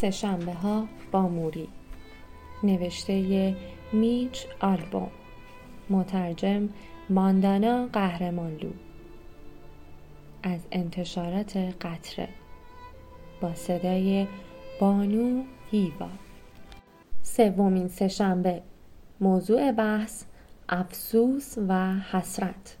سهشنبه ها با موری. نوشته میچ آلبوم مترجم ماندانا قهرمانلو. از انتشارات قطره. با صدای بانو هیوا. سومین سهشنبه موضوع بحث افسوس و حسرت.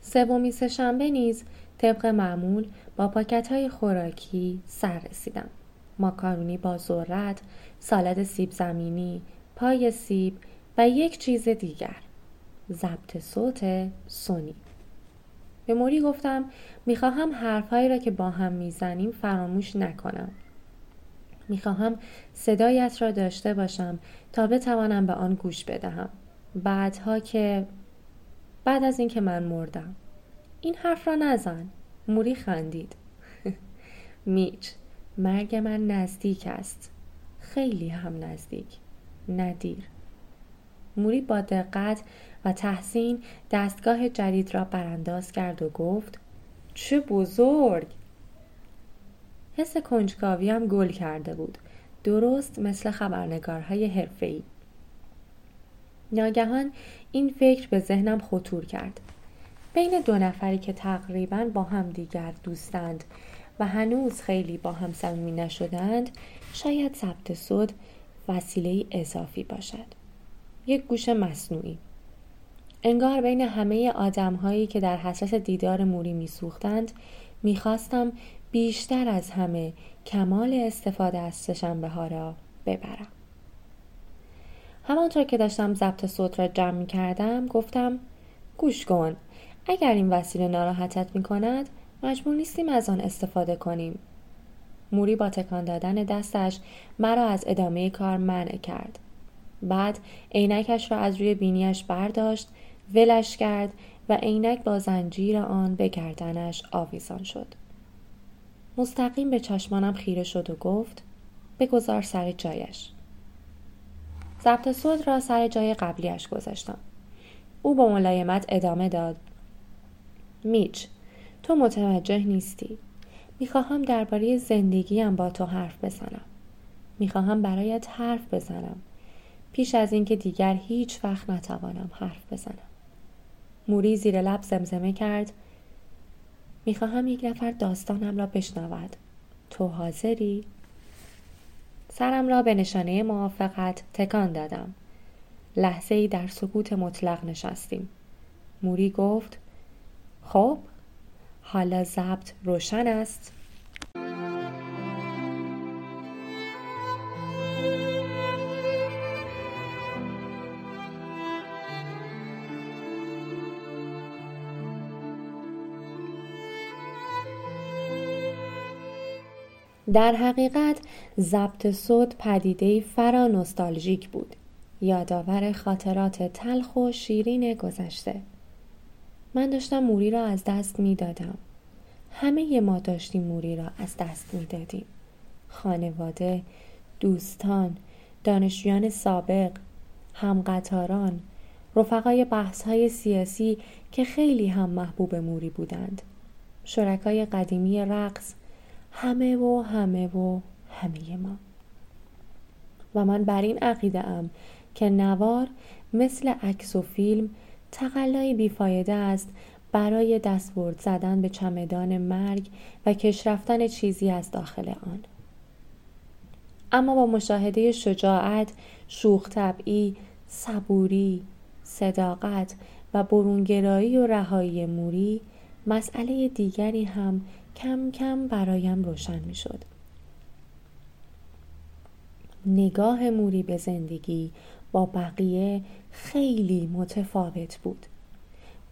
سومین سهشنبه نیز طبق معمول با پاکت های خوراکی سر رسیدم. ماکارونی با ذرت سالاد سیب زمینی پای سیب و یک چیز دیگر. ضبط صوت سونی. به موری گفتم می‌خواهم حرفهایی را که با هم می‌زنیم فراموش نکنم. می‌خواهم صدایت را داشته باشم تا بتوانم به آن گوش بدهم. بعدها که بعد از اینکه من مردم. این حرف را نزن. موری خندید. میچ. مرگ من نزدیک است. خیلی هم نزدیک. ندیر موری با دقت و تحسین دستگاه جدید را برانداز کرد و گفت چه بزرگ! حس کنجکاوی هم گل کرده بود. درست مثل خبرنگارهای حرفه‌ای. ناگهان این فکر به ذهنم خطور کرد. بین دو نفری که تقریبا با هم دیگر دوستند و هنوز خیلی با هم صمیمی نشدند شاید ثبت صد وسیله اضافی باشد. یک گوش مصنوعی. انگار بین همه آدم هایی که در حسرت دیدار موری میسوختند می‌خواستم بیشتر از همه کمال استفاده از سهشنبه ها را ببرم. همانطور که داشتم ضبط صوت را جمع می کردم گفتم گوش کن اگر این وسیله ناراحتت می کند مجبور نیستیم از آن استفاده کنیم. موری با تکان دادن دستش مرا از ادامه کار منع کرد. بعد عینکش را از روی بینیش برداشت ولش کرد و عینک با زنجیر آن به گردنش آویزان شد. مستقیم به چشمانم خیره شد و گفت بگذار سر جایش. ضبط صد را سر جای قبلیش گذاشتم. او با ملایمت ادامه داد میچ تو متوجه نیستی. می‌خواهم درباره زندگیم با تو حرف بزنم. می‌خواهم برایت حرف بزنم. پیش از اینکه دیگر هیچ وقت نتوانم حرف بزنم. موری زیر لب زمزمه کرد. می‌خواهم یک نفر داستانم را بشنود. تو حاضری؟ سرم را به نشانه موافقت تکان دادم. لحظه ای در سکوت مطلق نشستیم. موری گفت خب؟ حالا ضبط روشن است. در حقیقت ضبط صوت پدیده فرا نوستالژیک بود. یادآور خاطرات تلخ و شیرین گذشته. من داشتم موری را از دست می‌دادم. همه ما داشتیم موری را از دست می‌دادیم. خانواده دوستان دانشجویان سابق همقطاران رفقای بحث های سیاسی که خیلی هم محبوب موری بودند. شرکای قدیمی رقص همه و همه و همه ما. و من بر این عقیده ام که نوار مثل عکس و فیلم تقلایی بیفایده است برای دستبرد زدن به چمدان مرگ و کش رفتن چیزی از داخل آن اما با مشاهده شجاعت شوخ طبعی صبوری صداقت و برونگرایی و رهایی موری مسئله دیگری هم کم کم برایم روشن می شد. نگاه موری به زندگی با بقیه خیلی متفاوت بود.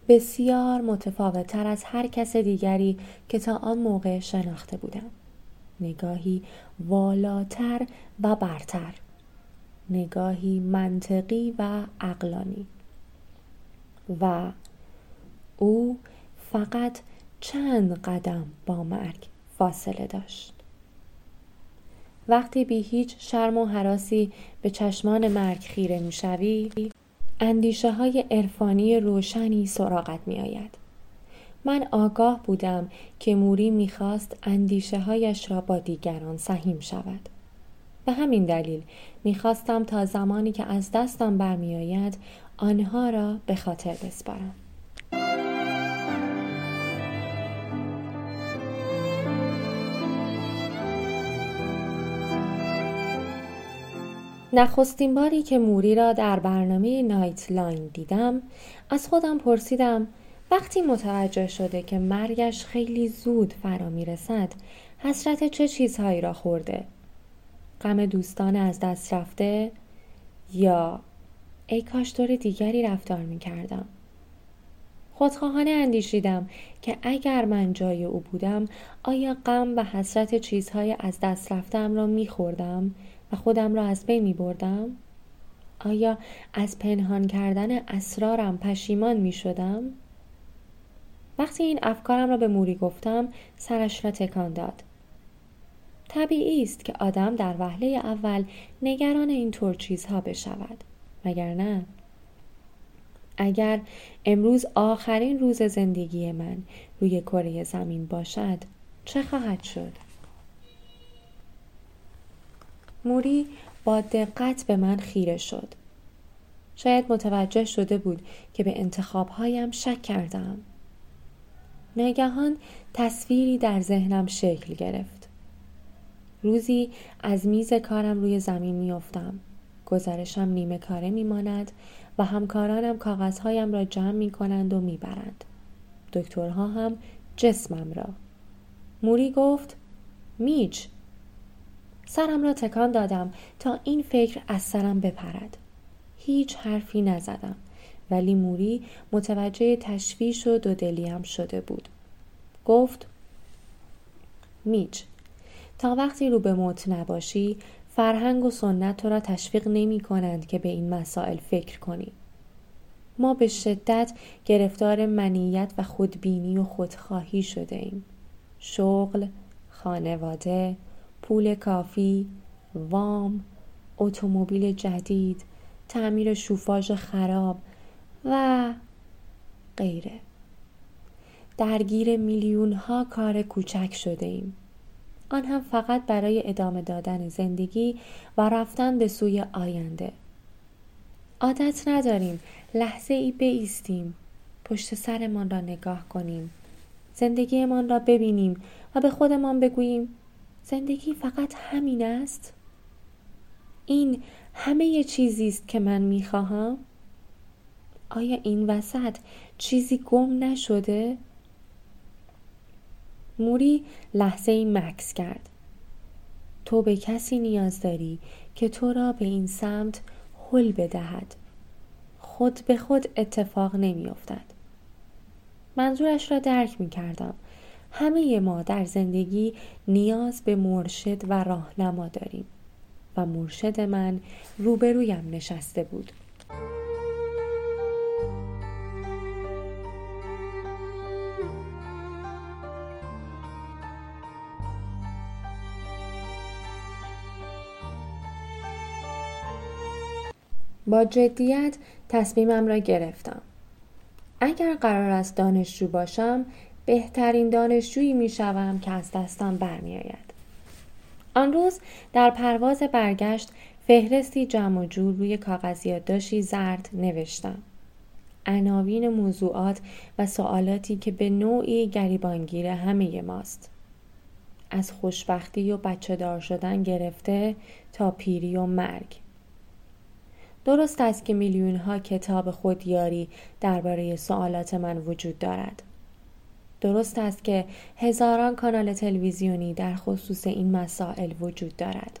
بسیار متفاوت تر از هر کس دیگری که تا آن موقع شناخته بودم. نگاهی والاتر و برتر. نگاهی منطقی و اقلانی. و او فقط چند قدم با مرگ فاصله داشت. وقتی بی هیچ شرم و حراسی به چشمان مرگ خیره می‌شوی اندیشه های عرفانی روشنی سراغت می آید. من آگاه بودم که موری می‌خواست اندیشه هایش را با دیگران سهیم شود. به همین دلیل می‌خواستم تا زمانی که از دستم برمیآید آنها را به خاطر بسپارم. نخستین باری که موری را در برنامه نایت لاین دیدم از خودم پرسیدم وقتی متوجه شده که مرگش خیلی زود فرا می‌رسد حسرت چه چیزهایی را خورده؟ غم دوستان از دست رفته؟ یا ای کاش طور دیگری رفتار می کردم. خودخواهانه اندیشیدم که اگر من جای او بودم آیا غم و حسرت چیزهای از دست رفتم را می خوردم خودم را از بین می بردم؟ آیا از پنهان کردن اسرارم پشیمان می شدم؟ وقتی این افکارم را به موری گفتم سرش را تکان داد. طبیعی است که آدم در وهله اول نگران این طور چیزها بشود مگر نه اگر امروز آخرین روز زندگی من روی کره زمین باشد چه خواهد شد موری با دقت به من خیره شد. شاید متوجه شده بود که به انتخابهایم شک کردم. ناگهان تصویری در ذهنم شکل گرفت. روزی از میز کارم روی زمین میافتم. گزارشم نیمه کاره میماند و همکارانم کاغذهایم را جمع می کنند و می‌برند. دکترها هم جسمم را. موری گفت میچ سرم را تکان دادم تا این فکر از سرم بپرد هیچ حرفی نزدم ولی موری متوجه تشویش و دودلیم شده بود گفت میچ تا وقتی رو به موت نباشی فرهنگ و سنت تو را تشویق نمی کنند که به این مسائل فکر کنی. ما به شدت گرفتار منیت و خودبینی و خودخواهی شده ایم. شغل، خانواده، پول کافی، وام، اتومبیل جدید، تعمیر شوفاژ خراب و غیره. درگیر میلیون ها کار کوچک شده ایم. آن هم فقط برای ادامه دادن زندگی و رفتن به سوی آینده. عادت نداریم لحظه ای بیستیم پشت سرمان را نگاه کنیم زندگیمان را ببینیم و به خودمان بگوییم زندگی فقط همین است این همه چیزی است که من می‌خواهم آیا این وسط چیزی گم نشده موری لحظه ای مکس کرد. تو به کسی نیاز داری که تو را به این سمت حل بدهد. خود به خود اتفاق نمی افتد. منظورش را درک می کردم. همه ما در زندگی نیاز به مرشد و راهنما داریم و مرشد من روبرویم نشسته بود. با جدیت تصمیمم را گرفتم. اگر قرار است دانشجو باشم بهترین دانشجویی می شوم که از دستم برمیآید. آن روز در پرواز برگشت فهرستی جمع و جور روی کاغذ یادداشتی زرد نوشتم. عناوین موضوعات و سوالاتی که به نوعی گریبانگیر همه ماست. از خوشبختی و بچه دار شدن گرفته تا پیری و مرگ. درست است که میلیون ها کتاب خودیاری درباره سوالات من وجود دارد. درست است که هزاران کانال تلویزیونی در خصوص این مسائل وجود دارد.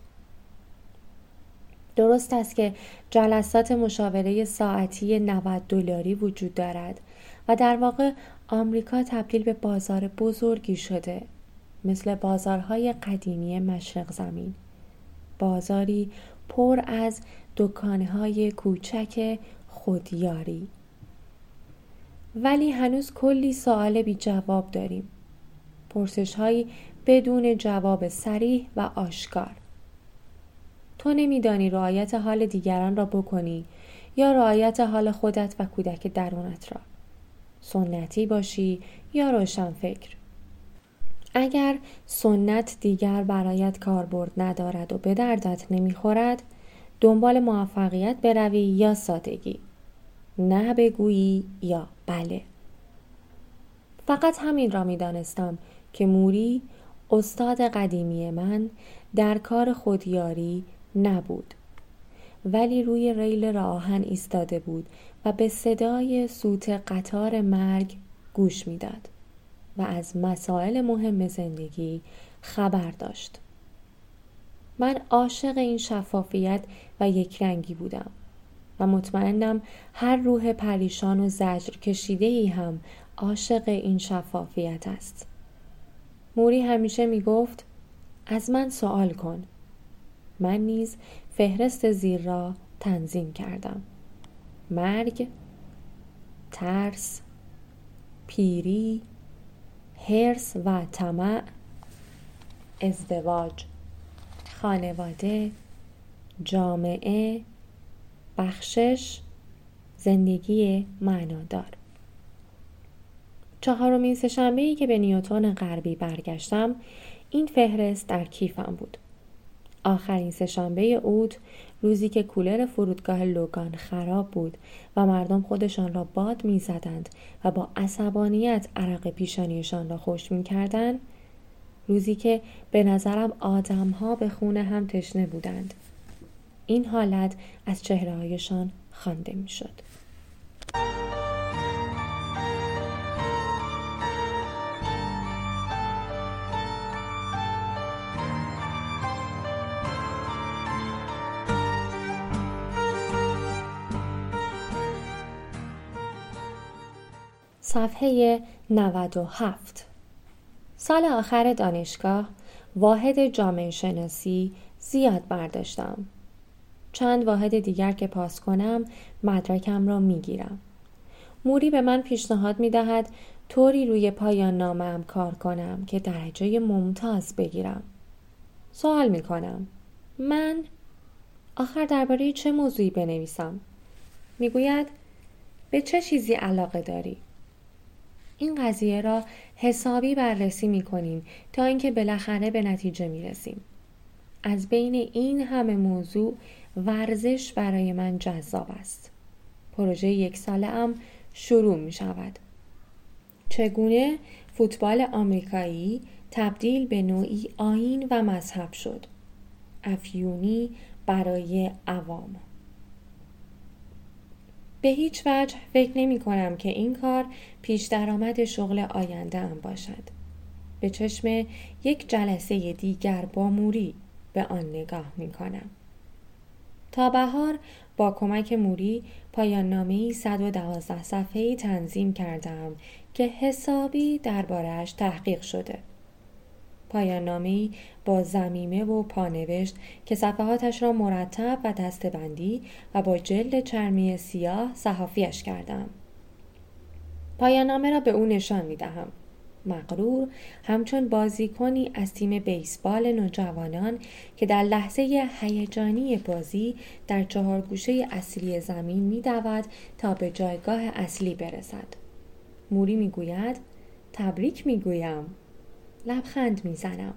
درست است که جلسات مشاوره ساعتی 90 دلاری وجود دارد و در واقع آمریکا تبدیل به بازار بزرگی شده مثل بازارهای قدیمی مشرق زمین بازاری پر از دکانهای کوچک خودیاری ولی هنوز کلی سوال بی جواب داریم. پرسش هایی بدون جواب سریح و آشکار. تو نمیدانی رعایت حال دیگران را بکنی یا رعایت حال خودت و کودک درونت را. سنتی باشی یا روشنفکر. اگر سنت دیگر برایت کاربرد ندارد و به دردت نمی‌خورد دنبال موفقیت بروی یا سادگی. نه بگویی یا. بله. فقط همین را می دانستم که موری استاد قدیمی من در کار خودیاری نبود ولی روی ریل راهن ایستاده بود و به صدای سوت قطار مرگ گوش می‌داد و از مسائل مهم زندگی خبر داشت. من عاشق این شفافیت و یکرنگی بودم. و مطمئنم هر روح پریشان و زجر کشیده ای هم عاشق این شفافیت است. موری همیشه می گفت از من سوال کن. من نیز فهرست زیر را تنظیم کردم. مرگ ترس پیری هرس و طمع ازدواج. خانواده جامعه بخشش زندگی معنادار. چهارمین سهشنبه ای که به نیوتون غربی برگشتم این فهرست در کیفم بود. آخرین سهشنبه اوت روزی که کولر فرودگاه لوگان خراب بود و مردم خودشان را باد می‌زدند و با عصبانیت عرق پیشانیشان را خوش می‌کردند روزی که به نظرم آدمها به خونه هم تشنه بودند. این حالت از چهرههایشان خوانده می‌شد صفحه 97 سال آخر دانشگاه واحد جامعه شناسی زیاد برداشتم. چند واحد دیگر که پاس کنم مدرکم را می گیرم. موری به من پیشنهاد می دهد طوری روی پایان نامم کار کنم که درجه ممتاز بگیرم. سوال می کنم. من آخر درباره چه موضوعی بنویسم؟ می‌گوید به چه چیزی علاقه داری؟ این قضیه را حسابی بررسی می کنیم تا اینکه بالاخره به نتیجه می رسیم. از بین این همه موضوع ورزش برای من جذاب است. پروژه یک ساله هم شروع می شود. چگونه فوتبال آمریکایی تبدیل به نوعی آین و مذهب شد. افیونی برای عوام به هیچ وجه فکر نمی کنم که این کار پیش درآمد شغل آینده ام باشد. به چشم یک جلسه دیگر با موری به آن نگاه می کنم. تا بهار با کمک موری پایان نامه 112 صفحه‌ای تنظیم کردم که حسابی دربارهش تحقیق شده. پایان با زمیمه و پانوشت که صفحاتش را مرتب و دستبندی و با جلد چرمی سیاه صحافیش کردم. پایان نامه را به او نشان می دهم. مقرور همچون بازیکنی از تیم بیسبال نوجوانان که در لحظه هیجانی بازی در چهار گوشه اصلی زمین می دود تا به جایگاه اصلی برسد. موری می گوید تبریک می گویم لبخند می‌زنم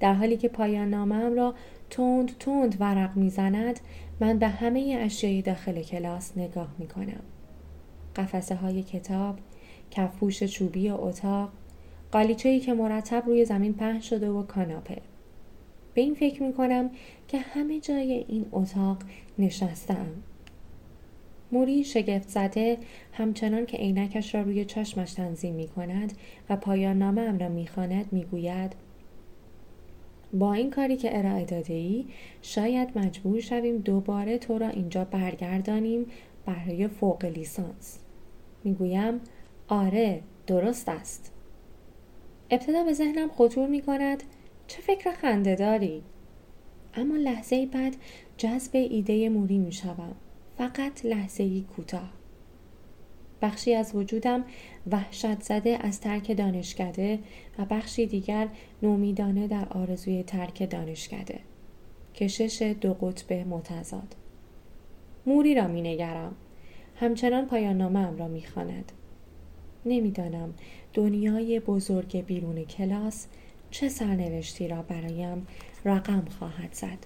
در حالی که پایان نامم را تند تند ورق می‌زند من به همه اشیای داخل کلاس نگاه می کنم. قفسه های کتاب، کفپوش چوبی اتاق، قالیچه‌ای که مرتب روی زمین پهن شده و کاناپه. به این فکر می کنم که همه جای این اتاق نشستم. موری شگفت زده همچنان که عینکش را روی چشمش تنظیم می کند و پایان نامه ام را می خاند با این کاری که ارائه داده ای شاید مجبور شویم دوباره تو را اینجا برگردانیم برای فوق لیسانس می‌گویم آره درست است ابتدا به ذهنم خطور می کند چه فکر خنده داری؟ اما لحظه بعد جذب ایده موری می شوم. فقط لحظه کوتاه بخشی از وجودم وحشت زده از ترک دانشکده و بخشی دیگر نومیدانه در آرزوی ترک دانشکده کشش دو قطب متضاد موری را می نگرم همچنان پایان نامه را می خاند. نمی‌دانم دنیای بزرگ بیرون کلاس چه سرنوشتی را برایم رقم خواهد زد؟